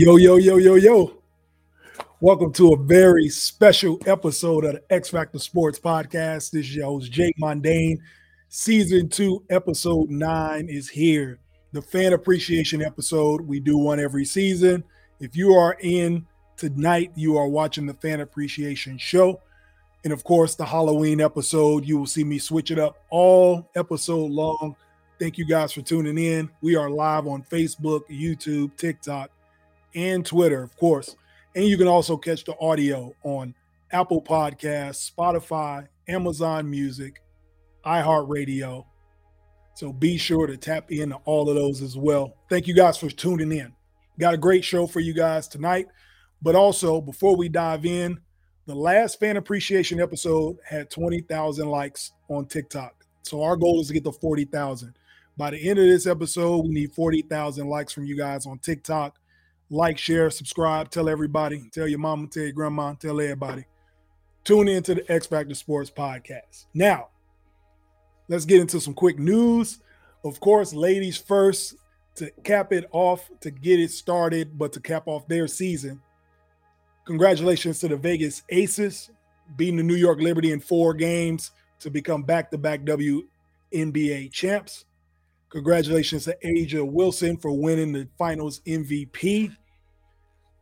Yo, yo, yo, yo, yo. Welcome to a very special episode of the X Factor Sports Podcast. This is your host, Jake Mondane. Season two, episode nine is here. The fan appreciation episode. We do one every season. If you are in tonight, you are watching the fan appreciation show. And of course, the Halloween episode, you will see me switch it up all episode long. Thank you guys for tuning in. We are live on Facebook, YouTube, TikTok, and Twitter, of course. And you can also catch the audio on Apple Podcasts, Spotify, Amazon Music, iHeartRadio. So be sure to tap into all of those as well. Thank you guys for tuning in. Got a great show for you guys tonight. But also, before we dive in, the last fan appreciation episode had 20,000 likes on TikTok. So our goal is to get to 40,000. By the end of this episode, we need 40,000 likes from you guys on TikTok like, share, subscribe, tell everybody, tell your mama, tell your grandma, tell everybody. Tune in to the X Factor Sports Podcast. Now, let's get into some quick news. Of course, ladies first to cap it off, to get it started, but to cap off their season. Congratulations to the Vegas Aces beating the New York Liberty in four games to become back to back WNBA champs. Congratulations to A'ja Wilson for winning the finals MVP.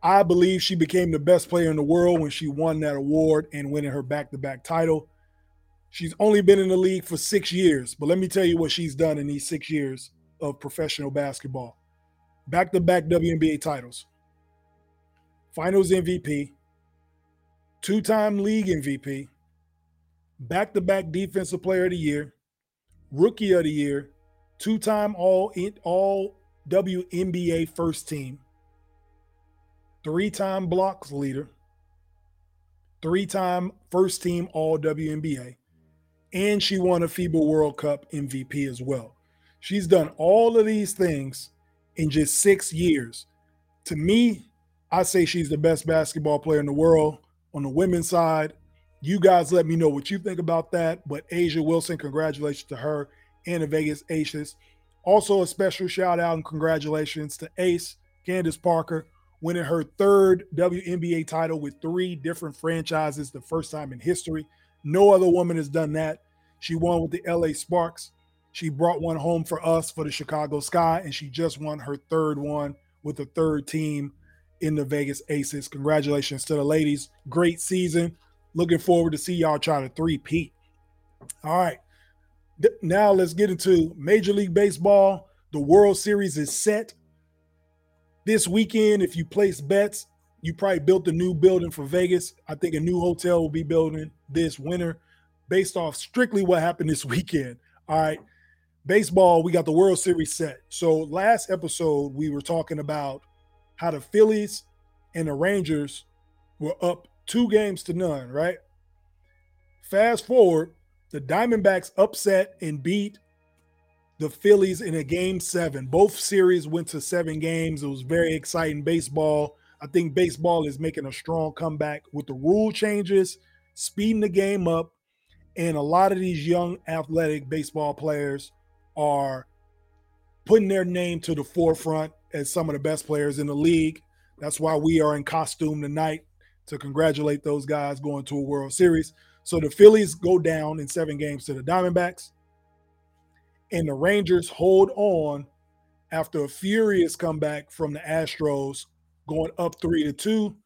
I believe she became the best player in the world when she won that award and winning her back to back title. She's only been in the league for six years, but let me tell you what she's done in these six years of professional basketball back to back WNBA titles, finals MVP, two time league MVP, back to back defensive player of the year, rookie of the year, two-time all all WNBA first team, three-time blocks leader, three-time first team all WNBA, and she won a FIBA World Cup MVP as well. She's done all of these things in just 6 years. To me, I say she's the best basketball player in the world on the women's side. You guys let me know what you think about that, but A'ja Wilson, congratulations to her and the Vegas Aces. Also, a special shout out and congratulations to Ace Candace Parker winning her third WNBA title with three different franchises, the first time in history. No other woman has done that. She won with the LA Sparks. She brought one home for us for the Chicago Sky, and she just won her third one with the third team in the Vegas Aces. Congratulations to the ladies. Great season. Looking forward to see y'all try to three-peat. All right now let's get into Major League Baseball. The World Series is set this weekend. If you place bets, you probably built a new building for Vegas. I think a new hotel will be building this winter based off strictly what happened this weekend. All right. Baseball, we got the World Series set. So last episode, we were talking about how the Phillies and the Rangers were up two games to none, right? Fast forward, the Diamondbacks upset and beat the Phillies in a game seven. Both series went to seven games. It was very exciting baseball. I think baseball is making a strong comeback with the rule changes, speeding the game up, and a lot of these young athletic baseball players are putting their name to the forefront as some of the best players in the league. That's why we are in costume tonight to congratulate those guys going to a World Series. So the Phillies go down in seven games to the Diamondbacks, and the Rangers hold on after a furious comeback from the Astros, going up three to two.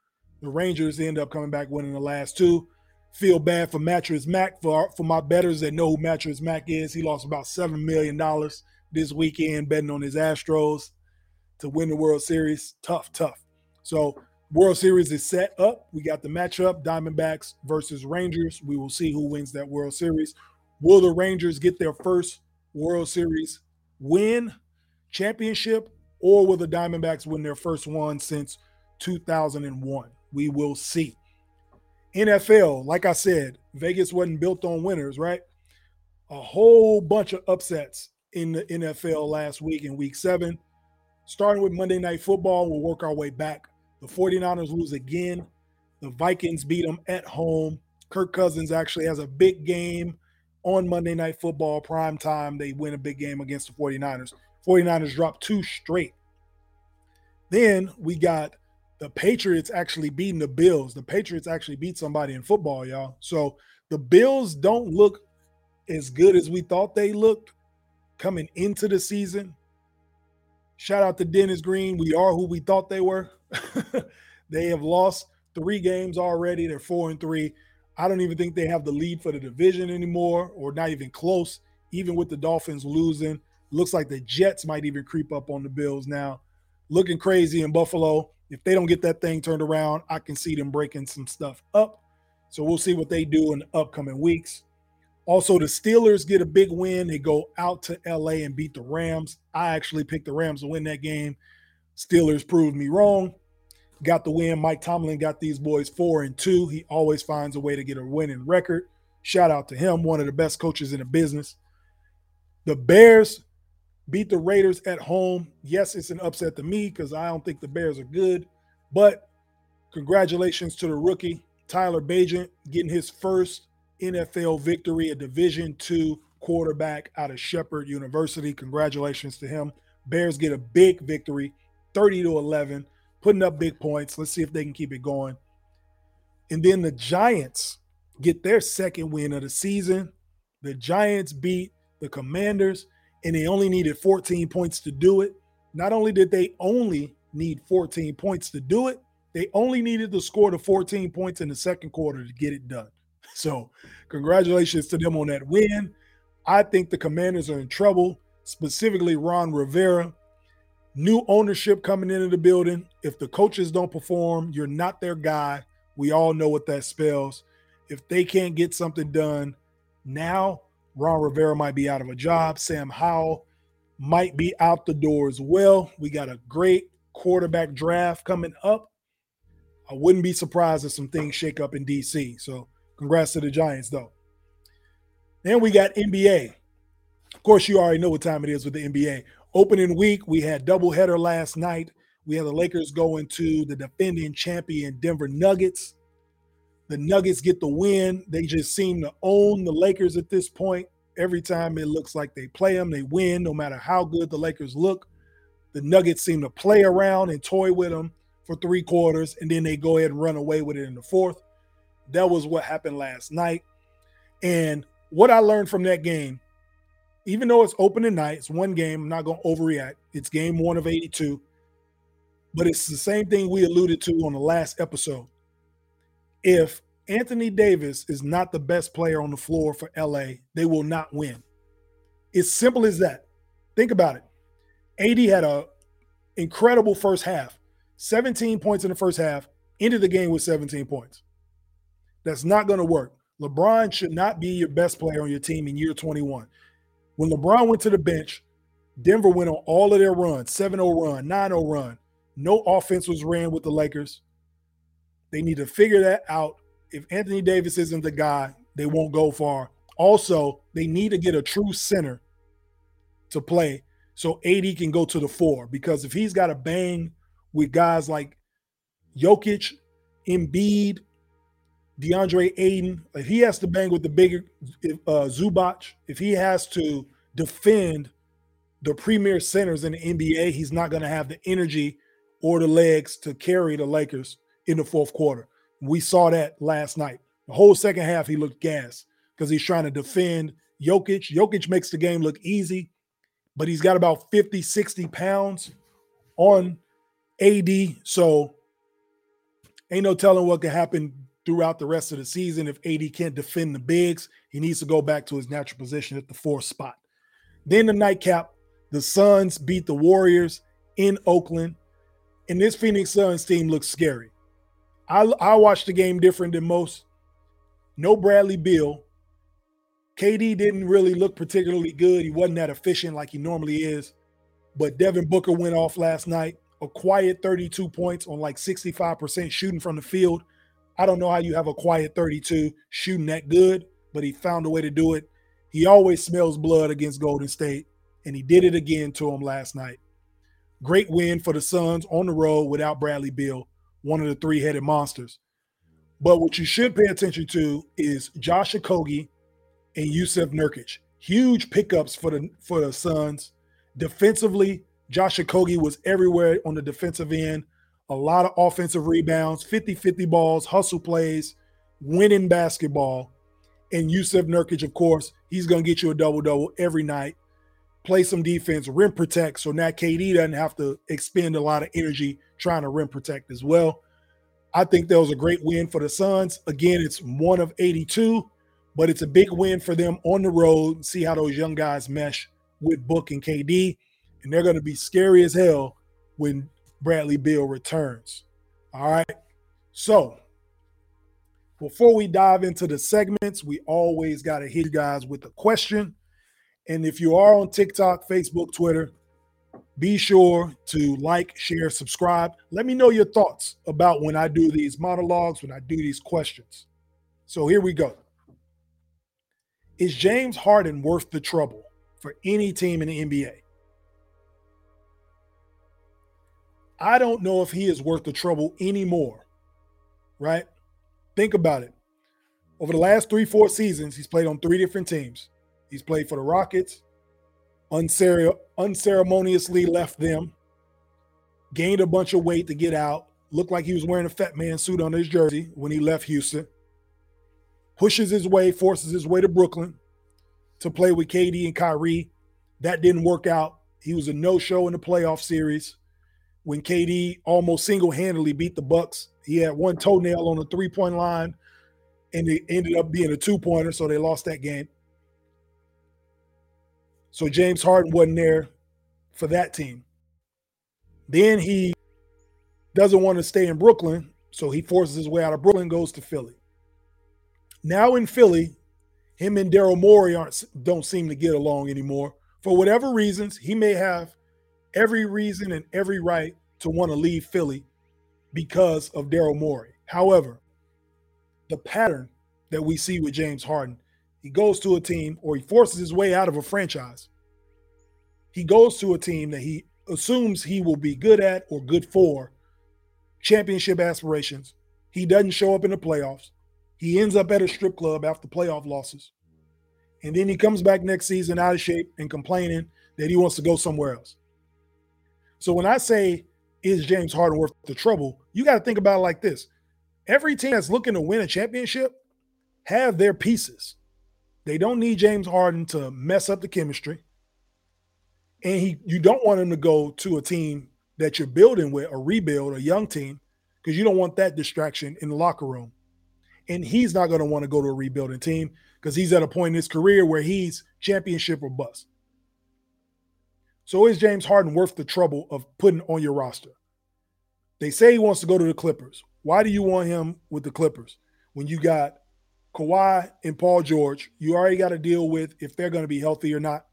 The Rangers end up coming back winning the last two. Feel bad for Mattress Mac for for my betters that know who Mattress Mac is. He lost about seven million dollars this weekend betting on his Astros to win the World Series. Tough, tough. So World Series is set up. We got the matchup Diamondbacks versus Rangers. We will see who wins that World Series. Will the Rangers get their first World Series win, championship, or will the Diamondbacks win their first one since 2001? We will see. NFL, like I said, Vegas wasn't built on winners, right? A whole bunch of upsets in the NFL last week in week seven. Starting with Monday Night Football, we'll work our way back the 49ers lose again. The Vikings beat them at home. Kirk Cousins actually has a big game on Monday Night Football prime time. They win a big game against the 49ers. 49ers drop two straight. Then we got the Patriots actually beating the Bills. The Patriots actually beat somebody in football, y'all. So the Bills don't look as good as we thought they looked coming into the season. Shout out to Dennis Green. We are who we thought they were. they have lost three games already. They're four and three. I don't even think they have the lead for the division anymore, or not even close. Even with the Dolphins losing, looks like the Jets might even creep up on the Bills now. Looking crazy in Buffalo. If they don't get that thing turned around, I can see them breaking some stuff up. So we'll see what they do in the upcoming weeks. Also, the Steelers get a big win. They go out to LA and beat the Rams. I actually picked the Rams to win that game. Steelers proved me wrong. Got the win. Mike Tomlin got these boys four and two. He always finds a way to get a winning record. Shout out to him, one of the best coaches in the business. The Bears beat the Raiders at home. Yes, it's an upset to me because I don't think the Bears are good, but congratulations to the rookie Tyler Bagent getting his first NFL victory, a Division two quarterback out of Shepherd University. Congratulations to him. Bears get a big victory, 30 to 11, putting up big points. Let's see if they can keep it going. And then the Giants get their second win of the season. The Giants beat the Commanders and they only needed 14 points to do it. Not only did they only need 14 points to do it, they only needed to score the 14 points in the second quarter to get it done. So, congratulations to them on that win. I think the Commanders are in trouble, specifically Ron Rivera. New ownership coming into the building. If the coaches don't perform, you're not their guy. We all know what that spells. If they can't get something done now, Ron Rivera might be out of a job. Sam Howell might be out the door as well. We got a great quarterback draft coming up. I wouldn't be surprised if some things shake up in DC. So, congrats to the Giants, though. Then we got NBA. Of course, you already know what time it is with the NBA. Opening week, we had doubleheader last night. We had the Lakers going to the defending champion Denver Nuggets. The Nuggets get the win. They just seem to own the Lakers at this point. Every time it looks like they play them, they win, no matter how good the Lakers look. The Nuggets seem to play around and toy with them for three quarters, and then they go ahead and run away with it in the fourth. That was what happened last night. And what I learned from that game, even though it's opening night, it's one game, I'm not going to overreact. It's game one of 82. But it's the same thing we alluded to on the last episode if Anthony Davis is not the best player on the floor for LA, they will not win. It's simple as that. Think about it. AD had a incredible first half. 17 points in the first half, ended the game with 17 points. That's not going to work. LeBron should not be your best player on your team in year 21. When LeBron went to the bench, Denver went on all of their runs 7 0 run, 9 0 run. No offense was ran with the Lakers. They need to figure that out. If Anthony Davis isn't the guy, they won't go far. Also, they need to get a true center to play so AD can go to the four because if he's got to bang with guys like Jokic, Embiid, DeAndre Ayton, if he has to bang with the bigger uh, Zubac, if he has to defend the premier centers in the NBA, he's not going to have the energy or the legs to carry the Lakers in the fourth quarter. We saw that last night. The whole second half, he looked gas because he's trying to defend Jokic. Jokic makes the game look easy, but he's got about 50, 60 pounds on AD. So ain't no telling what could happen throughout the rest of the season if AD can't defend the bigs. He needs to go back to his natural position at the fourth spot. Then the nightcap, the Suns beat the Warriors in Oakland. And this Phoenix Suns team looks scary. I I watched the game different than most. No Bradley Beal. KD didn't really look particularly good. He wasn't that efficient like he normally is. But Devin Booker went off last night, a quiet 32 points on like 65% shooting from the field. I don't know how you have a quiet 32 shooting that good, but he found a way to do it. He always smells blood against Golden State, and he did it again to him last night. Great win for the Suns on the road without Bradley Beal one of the three headed monsters. But what you should pay attention to is Josh Okogie and Jusuf Nurkic. Huge pickups for the for the Suns. Defensively, Josh Okogie was everywhere on the defensive end. a lot of offensive rebounds, 50 50 balls, hustle plays, winning basketball. And Jusuf Nurkic, of course, he's going to get you a double double every night. Play some defense, rim protect, so now KD doesn't have to expend a lot of energy trying to rim protect as well. I think that was a great win for the Suns. Again, it's one of 82, but it's a big win for them on the road. See how those young guys mesh with Book and KD. And they're going to be scary as hell when Bradley Beal returns. All right. So before we dive into the segments, we always got to hit you guys with a question. And if you are on TikTok, Facebook, Twitter, be sure to like, share, subscribe. Let me know your thoughts about when I do these monologues, when I do these questions. So here we go. Is James Harden worth the trouble for any team in the NBA? I don't know if he is worth the trouble anymore, right? Think about it. Over the last three, four seasons, he's played on three different teams. He's played for the Rockets, uncere- unceremoniously left them, gained a bunch of weight to get out, looked like he was wearing a fat man suit on his jersey when he left Houston, pushes his way, forces his way to Brooklyn to play with KD and Kyrie. That didn't work out. He was a no-show in the playoff series when KD almost single-handedly beat the Bucks. He had one toenail on the three-point line, and it ended up being a two-pointer, so they lost that game. So James Harden wasn't there for that team. Then he doesn't want to stay in Brooklyn, so he forces his way out of Brooklyn, goes to Philly. Now in Philly, him and Daryl Morey aren't don't seem to get along anymore. For whatever reasons, he may have every reason and every right to want to leave Philly because of Daryl Morey. However, the pattern that we see with James Harden he goes to a team or he forces his way out of a franchise. He goes to a team that he assumes he will be good at or good for championship aspirations. He doesn't show up in the playoffs. He ends up at a strip club after playoff losses. And then he comes back next season out of shape and complaining that he wants to go somewhere else. So when I say, is James Harden worth the trouble? You got to think about it like this. Every team that's looking to win a championship have their pieces. They don't need James Harden to mess up the chemistry. And he you don't want him to go to a team that you're building with, a rebuild, a young team, because you don't want that distraction in the locker room. And he's not going to want to go to a rebuilding team because he's at a point in his career where he's championship or bust. So is James Harden worth the trouble of putting on your roster? They say he wants to go to the Clippers. Why do you want him with the Clippers when you got Kawhi and Paul George, you already got to deal with if they're going to be healthy or not.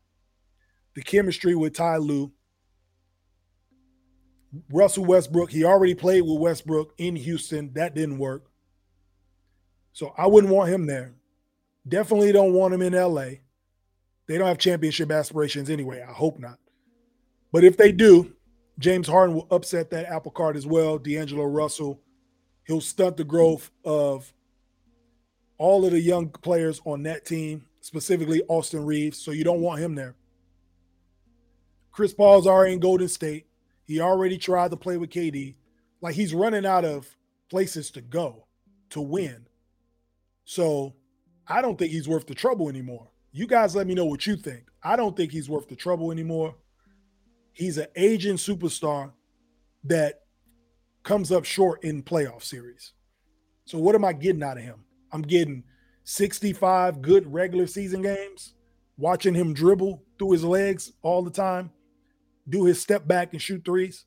The chemistry with Ty Lue. Russell Westbrook, he already played with Westbrook in Houston. That didn't work. So I wouldn't want him there. Definitely don't want him in LA. They don't have championship aspirations anyway. I hope not. But if they do, James Harden will upset that apple cart as well. D'Angelo Russell, he'll stunt the growth of all of the young players on that team, specifically Austin Reaves. So you don't want him there. Chris Paul's already in Golden State. He already tried to play with KD. Like he's running out of places to go to win. So I don't think he's worth the trouble anymore. You guys let me know what you think. I don't think he's worth the trouble anymore. He's an aging superstar that comes up short in playoff series. So what am I getting out of him? I'm getting 65 good regular season games, watching him dribble through his legs all the time, do his step back and shoot threes,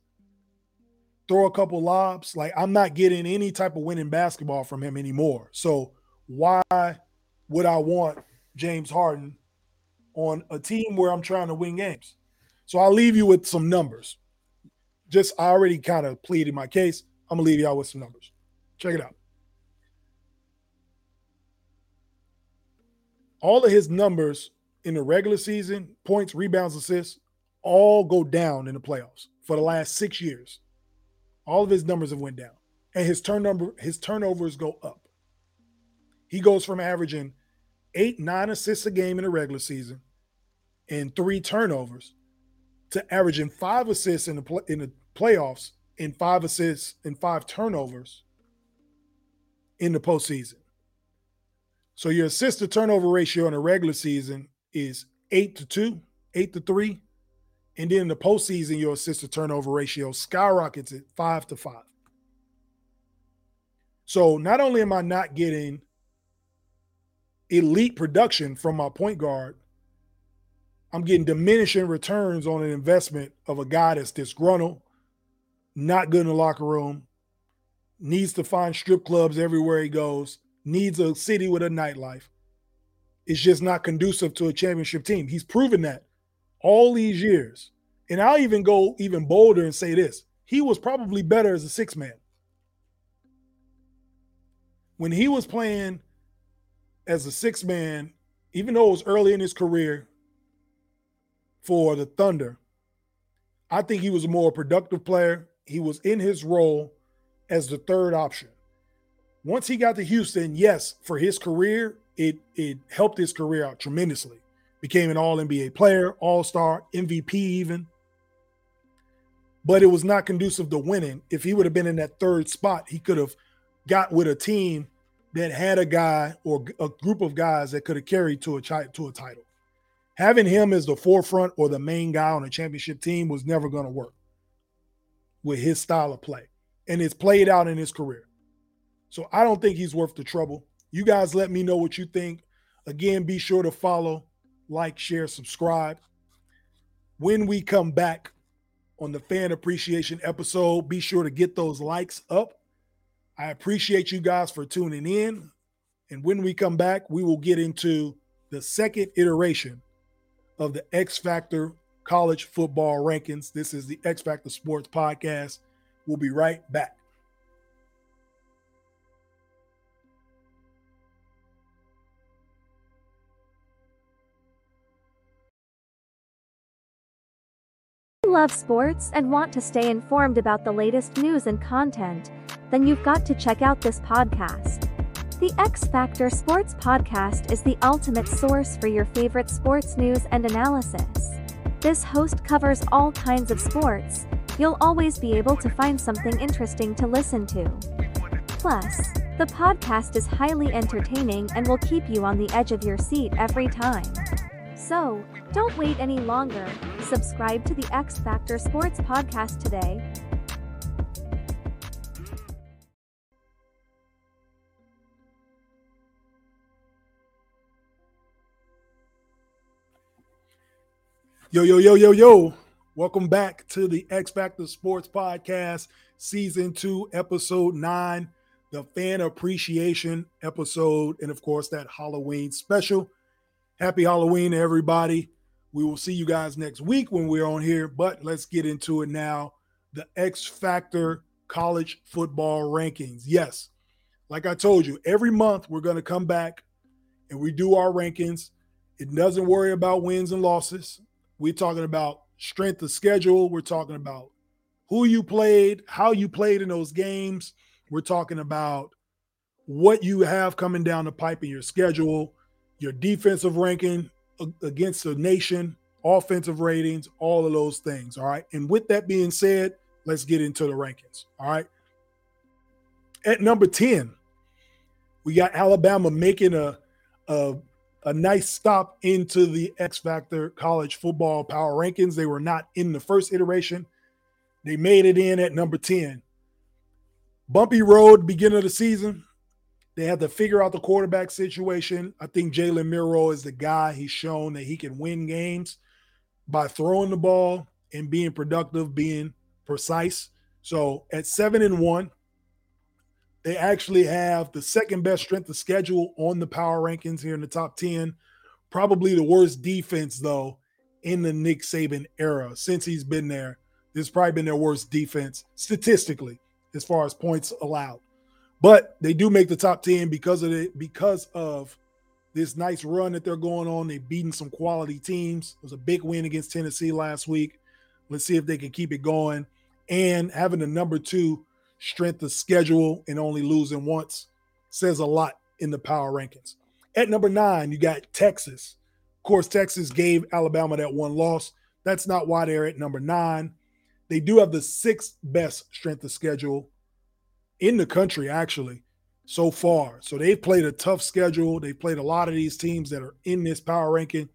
throw a couple lobs. Like I'm not getting any type of winning basketball from him anymore. So why would I want James Harden on a team where I'm trying to win games? So I'll leave you with some numbers. Just I already kind of pleaded my case. I'm gonna leave y'all with some numbers. Check it out. all of his numbers in the regular season, points, rebounds, assists, all go down in the playoffs for the last six years. All of his numbers have went down. And his turnover, his turnovers go up. He goes from averaging eight, nine assists a game in the regular season and three turnovers to averaging five assists in the in the playoffs and five assists and five turnovers in the postseason. So your assist to turnover ratio in a regular season is eight to two, eight to three. And then in the postseason, your assist to turnover ratio skyrockets at five to five. So not only am I not getting elite production from my point guard, I'm getting diminishing returns on an investment of a guy that's disgruntled, not good in the locker room, needs to find strip clubs everywhere he goes, needs a city with a nightlife. It's just not conducive to a championship team. He's proven that all these years. And I'll even go even bolder and say this he was probably better as a six man. When he was playing as a six man, even though it was early in his career for the Thunder, I think he was a more productive player. He was in his role as the third option. Once he got to Houston, yes, for his career, it it helped his career out tremendously. Became an all NBA player, all star, MVP, even. But it was not conducive to winning. If he would have been in that third spot, he could have got with a team that had a guy or a group of guys that could have carried to a to a title. Having him as the forefront or the main guy on a championship team was never going to work with his style of play, and it's played out in his career. So I don't think he's worth the trouble. You guys let me know what you think. Again, be sure to follow, like, share, subscribe. When we come back on the fan appreciation episode, be sure to get those likes up I appreciate you guys for tuning in. And when we come back, we will get into the second iteration of the X Factor College Football Rankings. This is the X Factor Sports Podcast. We'll be right back. love sports and want to stay informed about the latest news and content then you've got to check out this podcast. The X Factor Sports Podcast is the ultimate source for your favorite sports news and analysis. This host covers all kinds of sports. You'll always be able to find something interesting to listen to. Plus, the podcast is highly entertaining and will keep you on the edge of your seat every time. So, don't wait any longer. Subscribe to the X Factor Sports Podcast today Yo, yo, yo, yo, yo. Welcome back to the X Factor Sports Podcast, Season 2, Episode 9, the fan appreciation episode, and of course, that Halloween special. Happy Halloween, everybody. We will see you guys next week when we're on here, but let's get into it now. The X Factor College Football Rankings. Yes, like I told you, every month we're going to come back and we do our rankings. It doesn't worry about wins and losses we're talking about strength of schedule. We're talking about who you played, how you played in those games. We're talking about what you have coming down the pipe in your schedule, your defensive ranking against the nation, offensive ratings, all of those things. All right. And with that being said, let's get into the rankings. All right. At number 10, we got Alabama making a, a a nice stop into the X Factor college football power rankings. They were not in the first iteration. They made it in at number 10. Bumpy road, beginning of the season. They had to figure out the quarterback situation. I think Jalen Milroe is the guy. He's shown that he can win games by throwing the ball and being productive, being precise. So at seven and one, they actually have the second best strength of schedule on the power rankings here in the top 10. Probably the worst defense, though, in the Nick Saban era. Since he's been there, this has probably been their worst defense statistically, as far as points allowed. But they do make the top 10 because of it, because of this nice run that they're going on. They've beaten some quality teams. It was a big win against Tennessee last week. Let's see if they can keep it going. And having the number two strength of schedule and only losing once says a lot in the power rankings. At number nine, you got Texas. Of course, Texas gave Alabama that one loss. That's not why they're at number nine. They do have the sixth best strength of schedule in the country, actually, so far. So they've played a tough schedule. They've played a lot of these teams that are in this power ranking,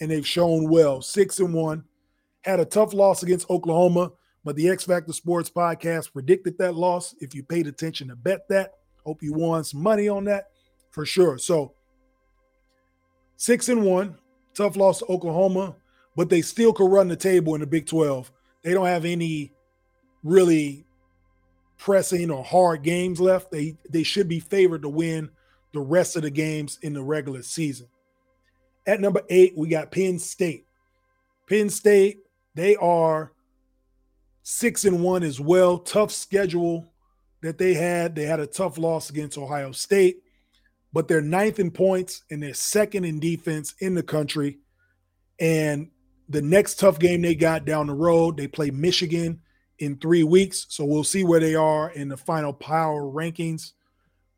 and they've shown well. Six and one. Had a tough loss against Oklahoma, but the X Factor Sports podcast predicted that loss. If you paid attention to bet that, hope you won some money on that for sure. So six and one, tough loss to Oklahoma, but they still could run the table in the Big 12. They don't have any really pressing or hard games left. They they should be favored to win the rest of the games in the regular season. At number eight, we got Penn State. Penn State, they are six and one as well. Tough schedule that they had. They had a tough loss against Ohio State, but they're ninth in points and they're second in defense in the country. And the next tough game they got down the road, they play Michigan in three weeks. So we'll see where they are in the final power rankings.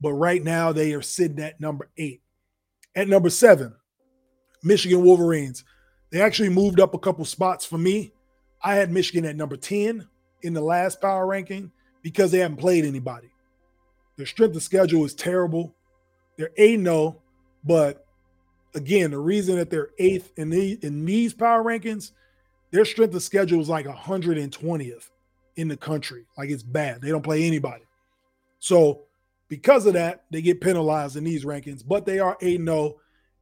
But right now, they are sitting at number eight. At number seven, Michigan Wolverines. They actually moved up a couple spots for me. I had Michigan at number 10 in the last power ranking because they haven't played anybody. Their strength of schedule is terrible. They're a no, oh, but again, the reason that they're eighth in the in these power rankings, their strength of schedule is like 120th in the country. Like it's bad. They don't play anybody. So because of that, they get penalized in these rankings, but they are a no oh,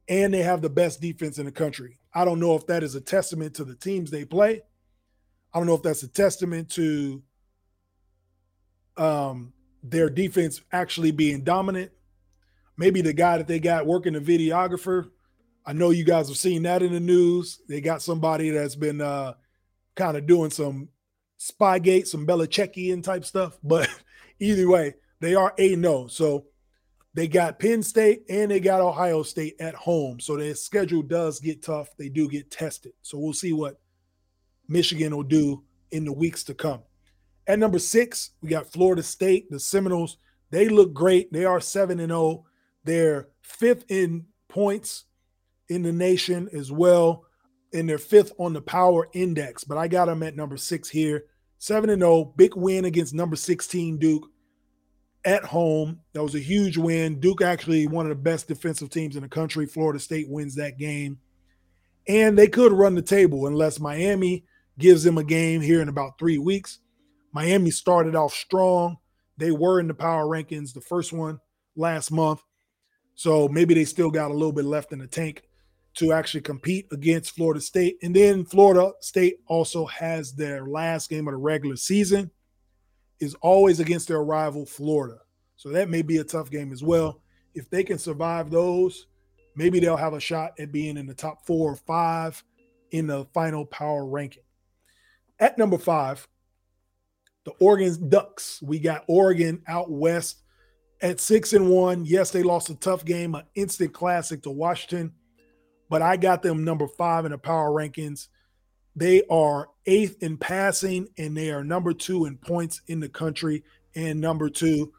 and they have the best defense in the country. I don't know if that is a testament to the teams they play. I don't know if that's a testament to um, their defense actually being dominant. Maybe the guy that they got working the videographer. I know you guys have seen that in the news. They got somebody that's been uh, kind of doing some Spygate, some Belichickian type stuff. But either way, they are a no. So they got Penn State and they got Ohio State at home. So their schedule does get tough. They do get tested. So we'll see what Michigan will do in the weeks to come. At number six, we got Florida State, the Seminoles. They look great. They are 7 and 0. They're fifth in points in the nation as well. And they're fifth on the power index. But I got them at number six here. 7 and 0. Big win against number 16 Duke at home. That was a huge win. Duke actually one of the best defensive teams in the country. Florida State wins that game. And they could run the table unless Miami gives them a game here in about three weeks. Miami started off strong. They were in the power rankings, the first one last month. So maybe they still got a little bit left in the tank to actually compete against Florida State. And then Florida State also has their last game of the regular season is always against their rival Florida. So that may be a tough game as well. If they can survive those, maybe they'll have a shot at being in the top 4 or 5 in the final power ranking. At number 5, the Oregon Ducks. We got Oregon out west at 6 and 1. Yes, they lost a tough game, an instant classic to Washington but I got them number five in the power rankings. They are eighth in passing and they are number two in points in the country and number two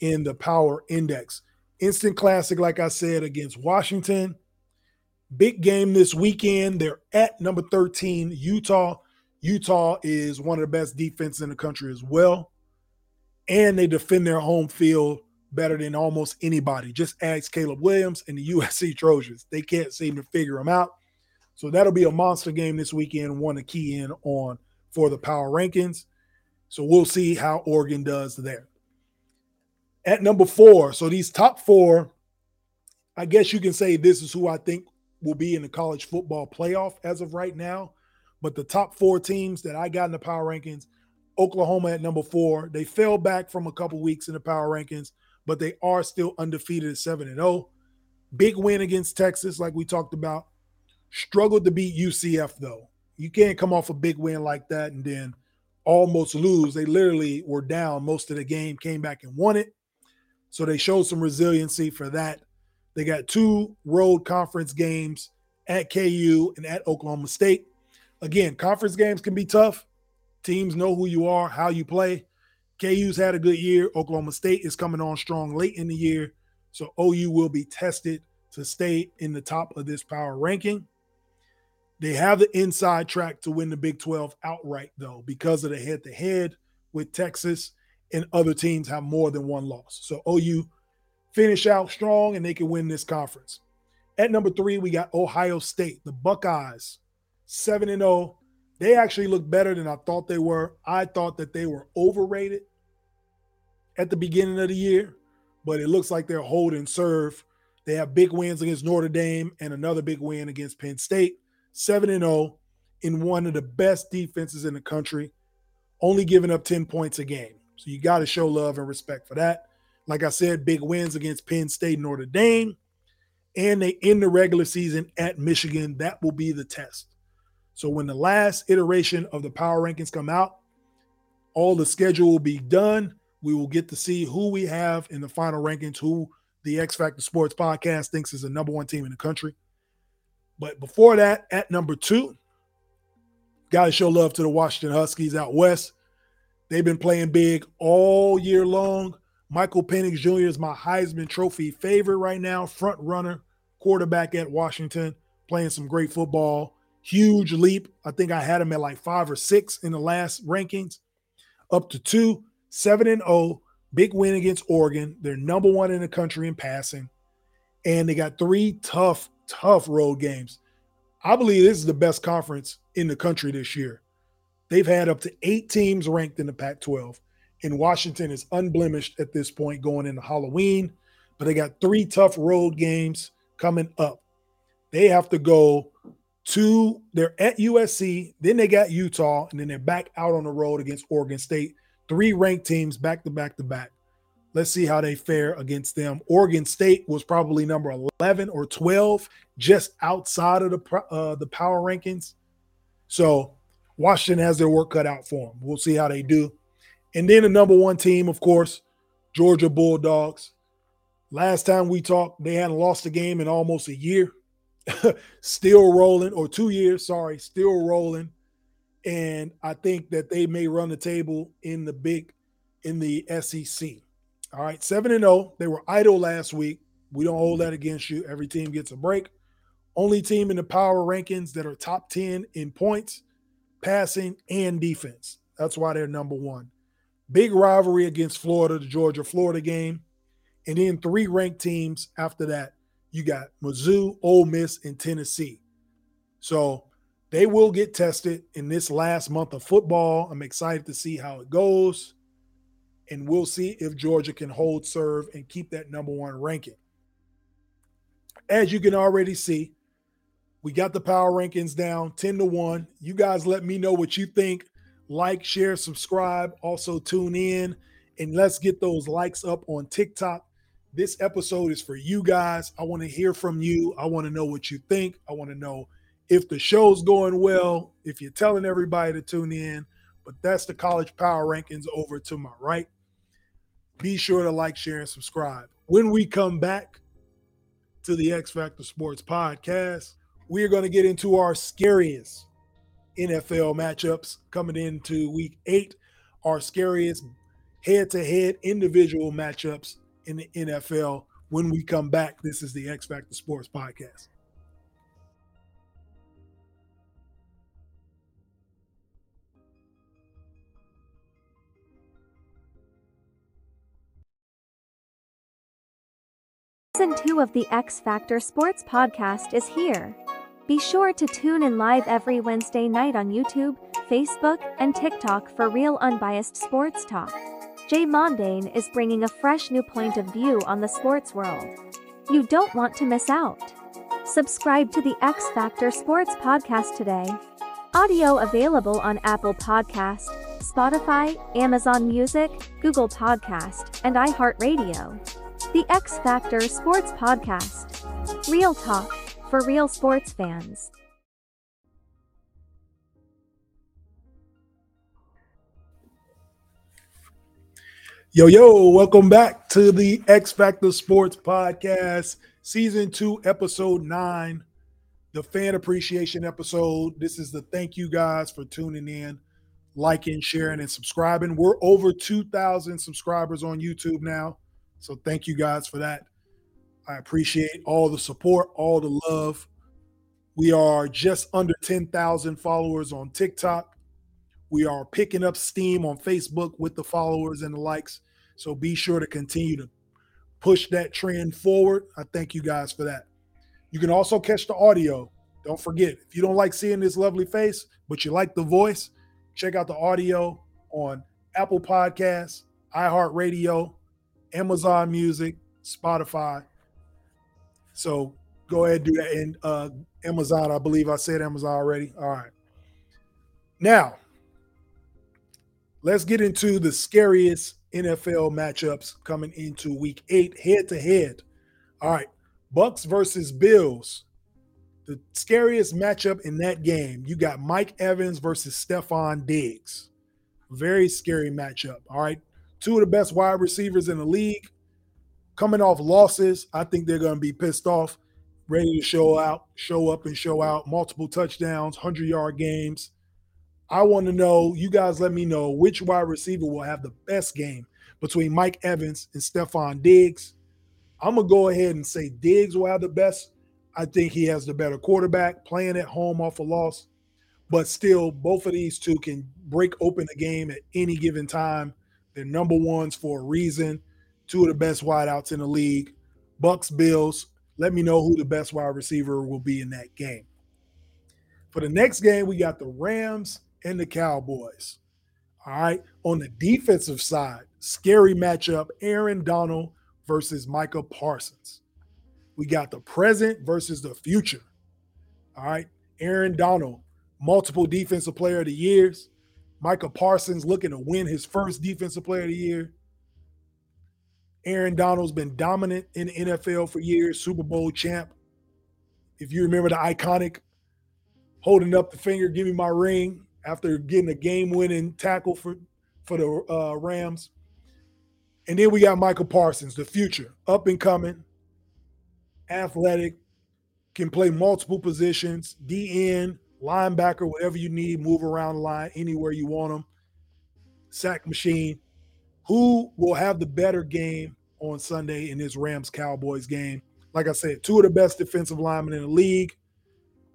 in the power index. Instant classic, like I said, against Washington. Big game this weekend. They're at number 13, Utah. Utah is one of the best defenses in the country as well. And they defend their home field better than almost anybody. Just ask Caleb Williams and the USC Trojans. They can't seem to figure them out. So that'll be a monster game this weekend, one to key in on for the power rankings. So we'll see how Oregon does there. At number four, so these top four, I guess you can say this is who I think will be in the college football playoff as of right now. But the top four teams that I got in the power rankings, Oklahoma at number four. They fell back from a couple weeks in the power rankings but they are still undefeated at 7 and 0. Big win against Texas, like we talked about. Struggled to beat UCF, though. You can't come off a big win like that and then almost lose. They literally were down most of the game, came back and won it. So they showed some resiliency for that. They got two road conference games at KU and at Oklahoma State. Again, conference games can be tough. Teams know who you are, how you play. KU's had a good year. Oklahoma State is coming on strong late in the year. So OU will be tested to stay in the top of this power ranking. They have the inside track to win the Big 12 outright, though, because of the head to head with Texas and other teams have more than one loss. So OU finish out strong and they can win this conference. At number three, we got Ohio State, the Buckeyes, 7 and 0. They actually look better than I thought they were. I thought that they were overrated at the beginning of the year, but it looks like they're holding serve. They have big wins against Notre Dame and another big win against Penn State. 7 and 0 in one of the best defenses in the country, only giving up 10 points a game. So you got to show love and respect for that. Like I said, big wins against Penn State, Notre Dame, and they end the regular season at Michigan. That will be the test. So when the last iteration of the power rankings come out, all the schedule will be done. We will get to see who we have in the final rankings, who the X Factor Sports podcast thinks is the number one team in the country. But before that, at number two, got to show love to the Washington Huskies out west. They've been playing big all year long. Michael Penix Jr. is my Heisman Trophy favorite right now, front runner, quarterback at Washington, playing some great football. Huge leap. I think I had him at like five or six in the last rankings, up to two, seven and oh. Big win against Oregon. They're number one in the country in passing. And they got three tough, tough road games. I believe this is the best conference in the country this year. They've had up to eight teams ranked in the Pac 12 and Washington is unblemished at this point going into Halloween. But they got three tough road games coming up. They have to go to they're at USC, then they got Utah, and then they're back out on the road against Oregon State. Three ranked teams back to back to back. Let's see how they fare against them. Oregon State was probably number 11 or 12, just outside of the uh, the power rankings. So Washington has their work cut out for them. We'll see how they do. And then the number one team, of course, Georgia Bulldogs. Last time we talked, they hadn't lost a game in almost a year. still rolling, or two years, sorry, still rolling. And I think that they may run the table in the big in the SEC. All right, 7 and 0. They were idle last week. We don't hold that against you. Every team gets a break. Only team in the power rankings that are top 10 in points, passing, and defense. That's why they're number one. Big rivalry against Florida, the Georgia Florida game. And then three ranked teams after that. You got Mizzou, Ole Miss, and Tennessee. So they will get tested in this last month of football. I'm excited to see how it goes. And we'll see if Georgia can hold serve and keep that number one ranking. As you can already see, we got the power rankings down 10 to 1. You guys let me know what you think like, share, subscribe. Also, tune in and let's get those likes up on TikTok. This episode is for you guys. I want to hear from you. I want to know what you think. I want to know if the show's going well, if you're telling everybody to tune in. But that's the college power rankings over to my right. Be sure to like, share, and subscribe. When we come back to the X Factor Sports Podcast, we are going to get into our scariest NFL matchups coming into week eight, our scariest head to head individual matchups in the NFL. When we come back, this is the X Factor Sports Podcast. Season 2 of the X Factor Sports Podcast is here. Be sure to tune in live every Wednesday night on YouTube, Facebook, and TikTok for real unbiased sports talk. Jay Mondane is bringing a fresh new point of view on the sports world. You don't want to miss out. Subscribe to the X Factor Sports Podcast today. Audio available on Apple Podcast, Spotify, Amazon Music, Google Podcast, and iHeartRadio. The X Factor Sports Podcast. Real talk for real sports fans. Yo, yo, welcome back to the X Factor Sports Podcast, Season 2, Episode 9, the fan appreciation episode. This is the thank you guys for tuning in, liking, sharing, and subscribing. We're over 2,000 subscribers on YouTube now. So thank you guys for that. I appreciate all the support, all the love. We are just under 10,000 followers on TikTok. We are picking up steam on Facebook with the followers and the likes. So be sure to continue to push that trend forward. I thank you guys for that. You can also catch the audio. Don't forget, if you don't like seeing this lovely face, but you like the voice, check out the audio on Apple Podcasts, iHeartRadio, Amazon Music, Spotify. So go ahead and do that. And uh, Amazon, I believe I said Amazon already. All right. Now, let's get into the scariest NFL matchups coming into week eight, head to head. All right. Bucs versus Bills. The scariest matchup in that game, you got Mike Evans versus Stefon Diggs. Very scary matchup. All right. Two of the best wide receivers in the league coming off losses. I think they're going to be pissed off, ready to show out, show up and show out. Multiple touchdowns, 100 yard games. I want to know, you guys let me know which wide receiver will have the best game between Mike Evans and Stefon Diggs. I'm going to go ahead and say Diggs will have the best. I think he has the better quarterback playing at home off a loss. But still, both of these two can break open the game at any given time. They're number ones for a reason. Two of the best wideouts in the league. Bucs, Bills. Let me know who the best wide receiver will be in that game. For the next game, we got the Rams and the Cowboys. All right. On the defensive side, scary matchup Aaron Donald versus Micah Parsons. We got the present versus the future. All right. Aaron Donald, multiple defensive player of the years. Micah Parsons looking to win his first defensive player of the year. Aaron Donald's been dominant in the NFL for years, Super Bowl champ. If you remember the iconic holding up the finger, give me my ring after getting a game-winning tackle for for the uh, Rams. And then we got Micah Parsons, the future, up and coming, athletic, can play multiple positions, DN, linebacker, whatever you need, move around the line anywhere you want them, sack machine. Who will have the better game on Sunday in this Rams Cowboys game? Like I said, two of the best defensive linemen in the league.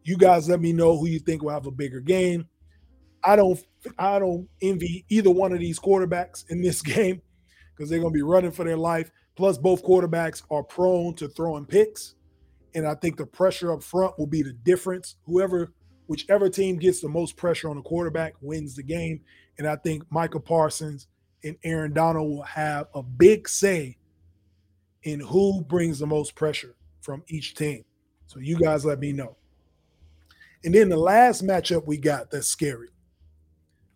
You guys let me know who you think will have a bigger game. I don't I don't envy either one of these quarterbacks in this game because they're going to be running for their life. Plus, both quarterbacks are prone to throwing picks. And I think the pressure up front will be the difference. Whoever, whichever team gets the most pressure on the quarterback wins the game. And I think Micah Parsons and Aaron Donald will have a big say in who brings the most pressure from each team. So you guys let me know. And then the last matchup we got that's scary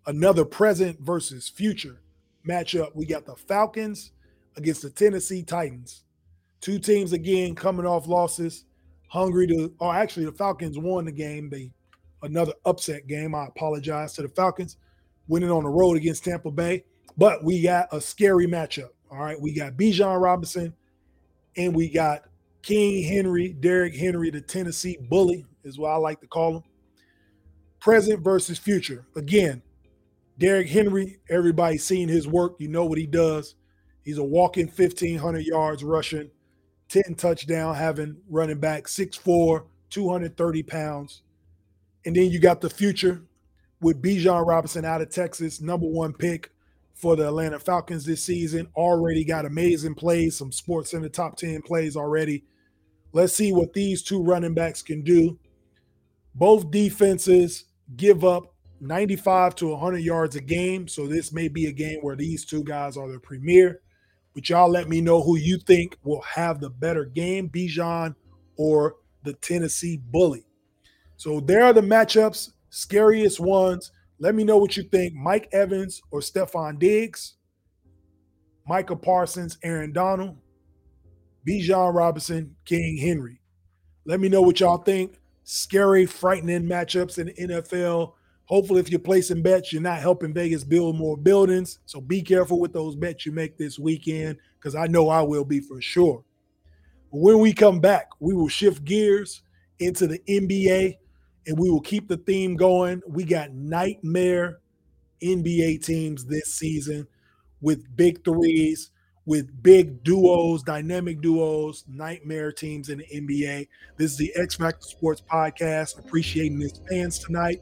another present versus future matchup. We got the Falcons against the Tennessee Titans. Two teams again coming off losses, hungry to. Or actually, the Falcons won the game. They another upset game. I apologize to the Falcons, winning on the road against Tampa Bay. But we got a scary matchup. All right, we got Bijan Robinson, and we got King Henry, Derrick Henry, the Tennessee bully, is what I like to call him. Present versus future. Again, Derrick Henry, everybody's seen his work. You know what he does. He's a walking 1,500 yards rushing, 10 touchdown having running back, 6'4, 230 pounds. And then you got the future with Bijan Robinson out of Texas, number one pick for the Atlanta Falcons this season. Already got amazing plays, some sports in the top 10 plays already. Let's see what these two running backs can do. Both defenses give up 95 to 100 yards a game. So this may be a game where these two guys are the premier. But y'all let me know who you think will have the better game, Bijan or the Tennessee Bully. So there are the matchups, scariest ones. Let me know what you think. Mike Evans or Stefon Diggs, Micah Parsons, Aaron Donald, Bijan Robinson, King Henry. Let me know what y'all think. Scary, frightening matchups in NFL Hopefully, if you're placing bets, you're not helping Vegas build more buildings. So be careful with those bets you make this weekend, because I know I will be for sure. When we come back, we will shift gears into the NBA and we will keep the theme going. We got nightmare NBA teams this season with big threes. with big duos, dynamic duos, nightmare teams in the NBA. This is the X Factor Sports Podcast. Appreciating its fans tonight.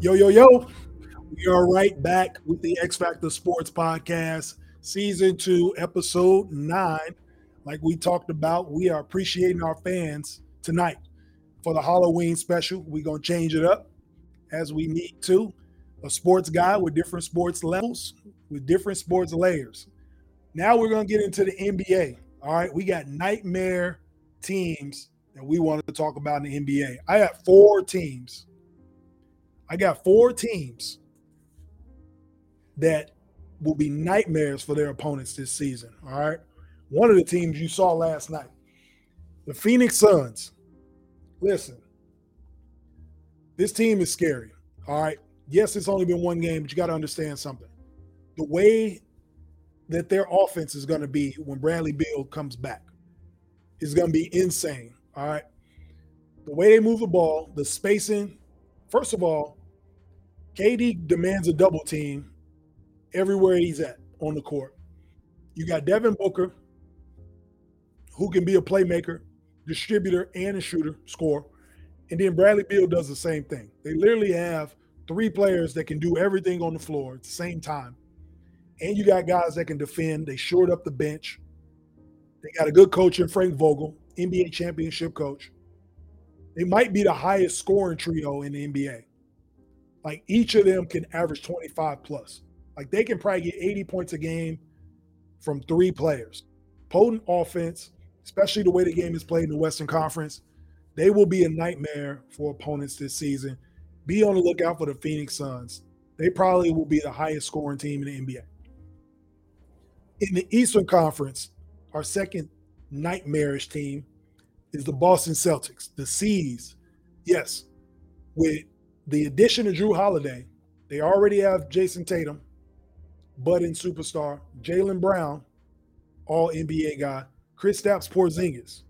Yo, yo, yo. We are right back with the X Factor Sports Podcast, Season 2, Episode 9. Like we talked about, we are appreciating our fans tonight for the Halloween special. We're going to change it up as we need to. A sports guy with different sports levels, with different sports layers. Now we're going to get into the NBA. All right. We got nightmare teams that we wanted to talk about in the NBA. I have four teams I got four teams that will be nightmares for their opponents this season. All right. One of the teams you saw last night, the Phoenix Suns. Listen, this team is scary. All right. Yes, it's only been one game, but you got to understand something. The way that their offense is going to be when Bradley Beal comes back is going to be insane. All right. The way they move the ball, the spacing, first of all, KD demands a double team everywhere he's at on the court. You got Devin Booker, who can be a playmaker, distributor, and a shooter, score. And then Bradley Beal does the same thing. They literally have three players that can do everything on the floor at the same time. And you got guys that can defend. They shored up the bench. They got a good coach in Frank Vogel, NBA championship coach. They might be the highest scoring trio in the NBA. Like each of them can average 25 plus. Like they can probably get 80 points a game from three players. Potent offense, especially the way the game is played in the Western Conference. They will be a nightmare for opponents this season. Be on the lookout for the Phoenix Suns. They probably will be the highest scoring team in the NBA. In the Eastern Conference, our second nightmarish team is the Boston Celtics, the C's. Yes, with the addition of Jrue Holiday, they already have Jayson Tatum, budding superstar, Jaylen Brown, all NBA guy, Kristaps Porzingis.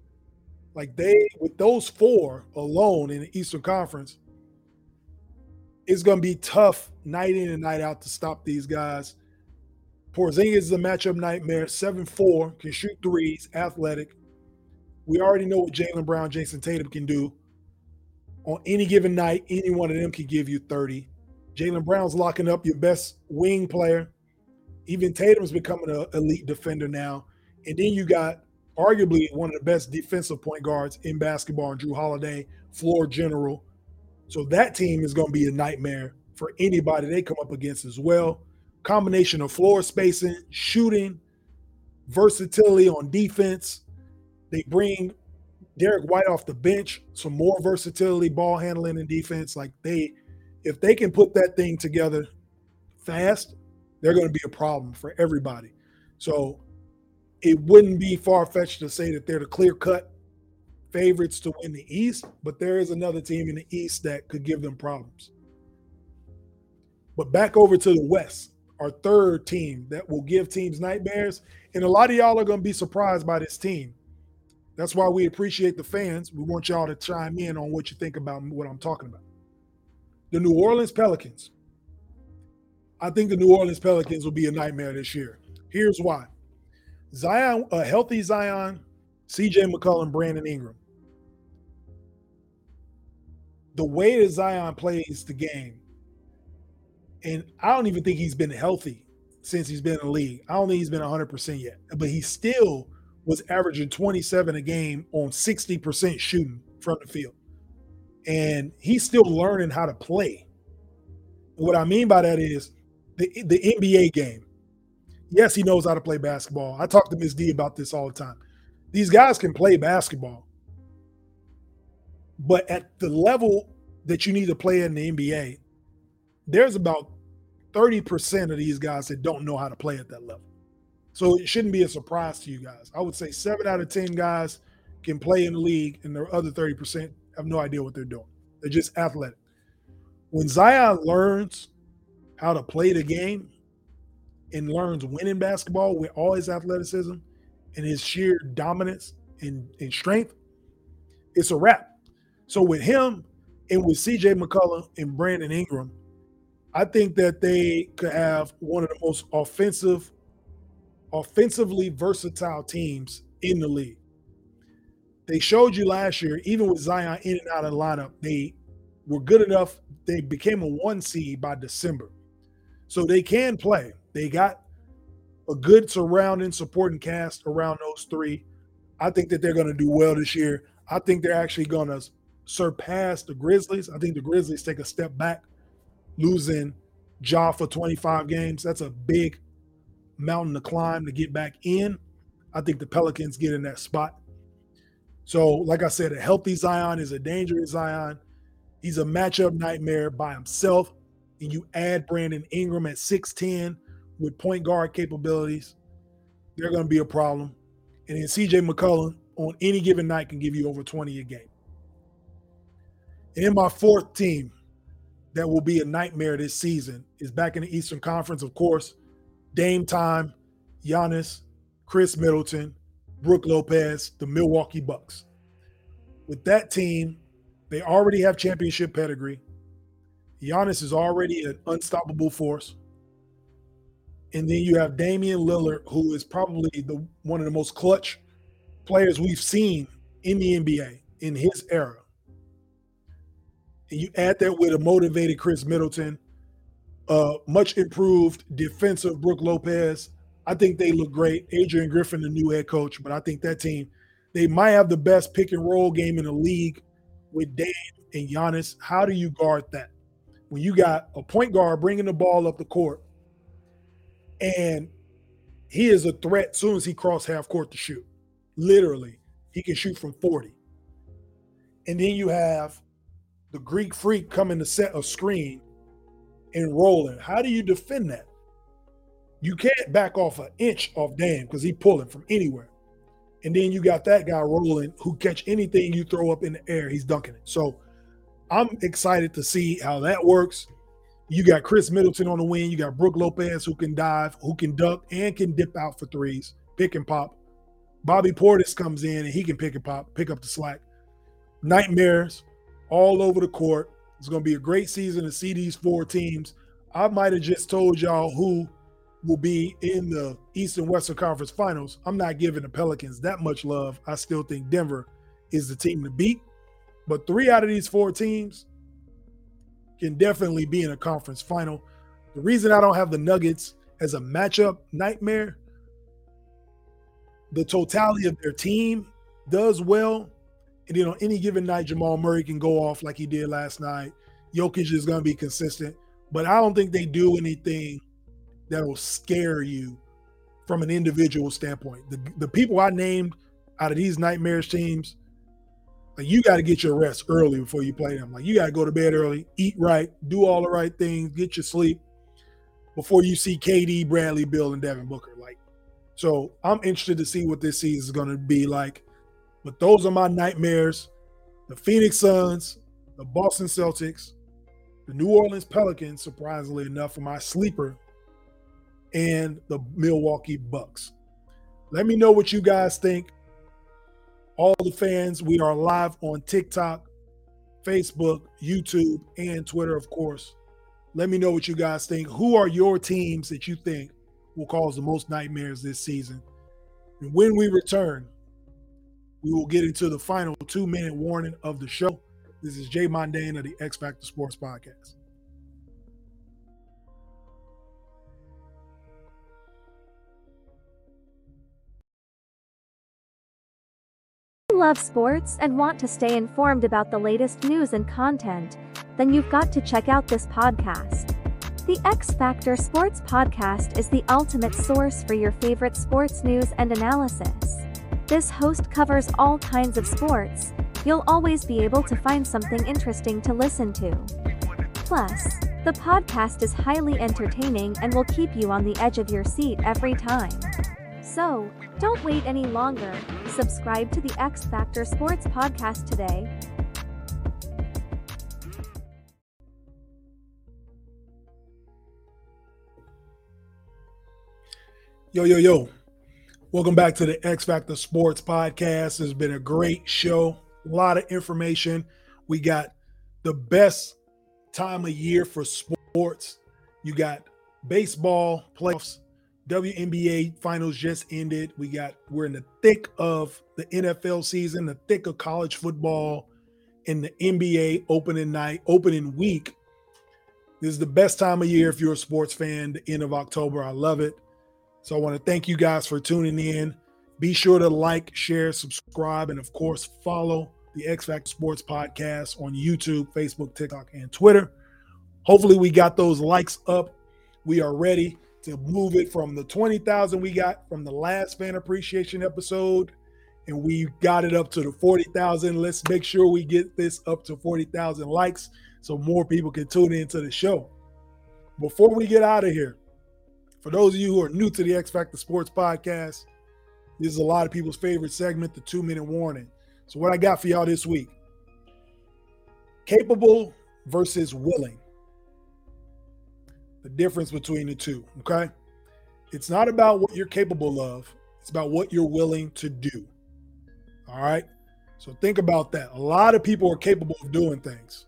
Like they, with those four alone in the Eastern Conference, it's going to be tough night in and night out to stop these guys. Porzingis is a matchup nightmare, Seven four can shoot threes, athletic. We already know what Jaylen Brown, Jayson Tatum can do on any given night, any one of them can give you 30. Jaylen Brown's locking up your best wing player. Even Tatum's becoming an elite defender now. And then you got arguably one of the best defensive point guards in basketball, Jrue Holiday, floor general. So that team is going to be a nightmare for anybody they come up against as well. Combination of floor spacing, shooting, versatility on defense. They bring Derrick White off the bench, some more versatility, ball handling and defense. Like they, if they can put that thing together fast, they're going to be a problem for everybody. So it wouldn't be far fetched to say that they're the clear cut favorites to win the East, but there is another team in the East that could give them problems. But back over to the West, our third team that will give teams nightmares. And a lot of y'all are going to be surprised by this team. That's why we appreciate the fans. We want y'all to chime in on what you think about what I'm talking about. The New Orleans Pelicans. I think the New Orleans Pelicans will be a nightmare this year. Here's why Zion, a healthy Zion, CJ McCollum, Brandon Ingram. The way that Zion plays the game, and I don't even think he's been healthy since he's been in the league. I don't think he's been 100% yet, but he still was averaging 27 a game on 60% shooting from the field. And he's still learning how to play. what I mean by that is the, the NBA game. Yes, he knows how to play basketball. I talk to Ms. D about this all the time. These guys can play basketball, but at the level that you need to play in the NBA, there's about 30% of these guys that don't know how to play at that level. So it shouldn't be a surprise to you guys. I would say seven out of 10 guys can play in the league, and the other 30% have no idea what they're doing. They're just athletic. When Zion learns how to play the game and learns winning basketball with all his athleticism and his sheer dominance and, and strength, it's a wrap. So with him and with CJ McCollum and Brandon Ingram, I think that they could have one of the most offensive, offensively versatile teams in the league. They showed you last year, even with Zion in and out of the lineup, they were good enough. They became a one seed by December. So they can play. They got a good surrounding supporting cast around those three. I think that they're going to do well this year. I think they're actually going to surpass the Grizzlies. I think the Grizzlies take a step back, losing Ja for 25 games. That's a big mountain to climb to get back in. I think the Pelicans get in that spot. So, like I said, a healthy Zion is a dangerous Zion. He's a matchup nightmare by himself and you add Brandon Ingram at 6'10 with point guard capabilities, they're going to be a problem. And then CJ McCollum on any given night can give you over 20 a game. And in my fourth team that will be a nightmare this season is back in the Eastern Conference, of course. Dame time, Giannis, Khris Middleton, Brook Lopez, the Milwaukee Bucks. With that team, they already have championship pedigree. Giannis is already an unstoppable force. And then you have Damian Lillard, who is probably the one of the most clutch players we've seen in the NBA in his era. And you add that with a motivated Khris Middleton, uh, much improved defensive Brook Lopez. I think they look great. Adrian Griffin, the new head coach, but I think that team, they might have the best pick and roll game in the league with Dame and Giannis. How do you guard that? when you got a point guard bringing the ball up the court and he is a threat as soon as he cross half court to shoot. Literally, he can shoot from 40. And then you have the Greek freak coming to set a screen and rolling. How do you defend that? You can't back off an inch off Dame because he pulling from anywhere. And then you got that guy rolling who catch anything you throw up in the air, he's dunking it. So I'm excited to see how that works. You got Khris Middleton on the wing. You got Brook Lopez who can dive, who can duck, and can dip out for threes, pick and pop. Bobby Portis comes in and he can pick and pop, pick up the slack. Nightmares all over the court. It's going to be a great season to see these four teams. I might have just told y'all who will be in the Eastern and Western Conference Finals. I'm not giving the Pelicans that much love. I still think Denver is the team to beat. But three out of these four teams can definitely be in a conference final. The reason I don't have the Nuggets as a matchup nightmare, the totality of their team does well. And then on any given night, Jamal Murray can go off like he did last night. Jokic is going to be consistent, but I don't think they do anything that will scare you from an individual standpoint. The, the people I named out of these nightmares teams, like you got to get your rest early before you play them. Like you got to go to bed early, eat right, do all the right things, get your sleep before you see KD, Bradley, Beal, and Devin Booker. Like, so I'm interested to see what this season is going to be like. But those are my nightmares. The Phoenix Suns, the Boston Celtics, the New Orleans Pelicans, surprisingly enough, for my sleeper, and the Milwaukee Bucks. Let me know what you guys think. All the fans, we are live on TikTok, Facebook, YouTube, and Twitter, of course. Let me know what you guys think. Who are your teams that you think will cause the most nightmares this season? And when we return, we will get into the final two minute warning of the show. This is Jay Mondane of the X Factor Sports Podcast. love sports and want to stay informed about the latest news and content, then you've got to check out this podcast. The X Factor Sports Podcast is the ultimate source for your favorite sports news and analysis. This host covers all kinds of sports. You'll always be able to find something interesting to listen to. Plus, the podcast is highly entertaining and will keep you on the edge of your seat every time. So, don't wait any longer. Subscribe to the X Factor Sports Podcast today. Yo, yo, yo. Welcome back to the X Factor Sports Podcast. It's been a great show, a lot of information. We got the best time of year for sports. You got baseball playoffs, WNBA finals just ended. We got we're in the thick of the NFL season, the thick of college football, and the NBA opening night, opening week. This is the best time of year if you're a sports fan, the end of October. I love it. So I want to thank you guys for tuning in. Be sure to like, share, subscribe, and of course, follow the X Factor Sports Podcast on YouTube, Facebook, TikTok, and Twitter. Hopefully, we got those likes up. We are ready to move it from the 20,000 we got from the last fan appreciation episode and we got it up to the 40,000. Let's make sure we get this up to 40,000 likes so more people can tune into the show. Before we get out of here, for those of you who are new to the X Factor Sports Podcast, this is a lot of people's favorite segment, the two minute warning. So, what I got for y'all this week capable versus willing the difference between the two. Okay. It's not about what you're capable of, it's about what you're willing to do. All right. So think about that. A lot of people are capable of doing things,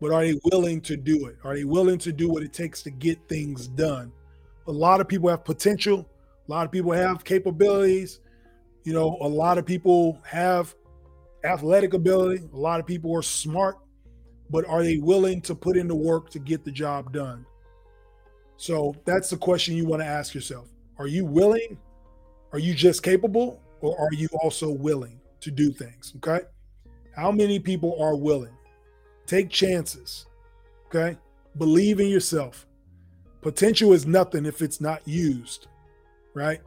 but are they willing to do it? Are they willing to do what it takes to get things done? A lot of people have potential, a lot of people have capabilities. You know, a lot of people have athletic ability, a lot of people are smart, but are they willing to put in the work to get the job done? So that's the question you want to ask yourself. Are you willing? Are you just capable? Or are you also willing to do things? Okay. How many people are willing? Take chances. Okay. Believe in yourself. Potential is nothing if it's not used, right?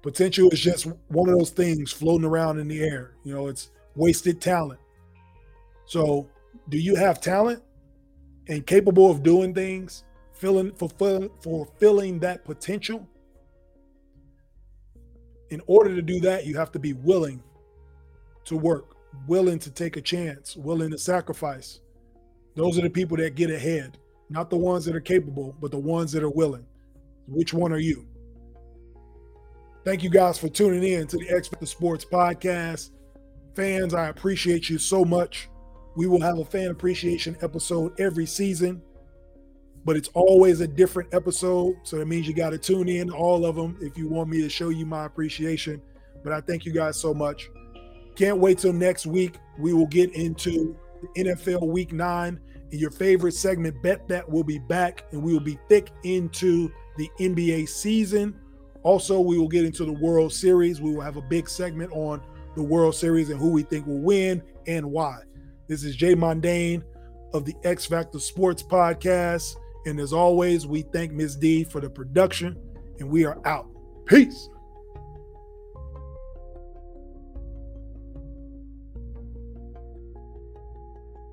Potential is just one of those things floating around in the air. You know, it's wasted talent. So, do you have talent and capable of doing things? filling fulfilling fulfilling that potential in order to do that you have to be willing to work willing to take a chance willing to sacrifice those are the people that get ahead not the ones that are capable, but the ones that are willing. Which one are you? Thank you guys for tuning in to the X Factor Sports Podcast. Fans, I appreciate you so much. We will have a fan appreciation episode every season, but it's always a different episode. So that means you got to tune in to all of them if you want me to show you my appreciation. But I thank you guys so much. Can't wait till next week. We will get into NFL Week 9 and your favorite segment, Bet That will be back, and we will be thick into the NBA season. Also, we will get into the World Series. We will have a big segment on the World Series and who we think will win and why. This is Jay Mondane of the X Factor Sports Podcast. And as always, we thank Ms. D for the production, and we are out. Peace.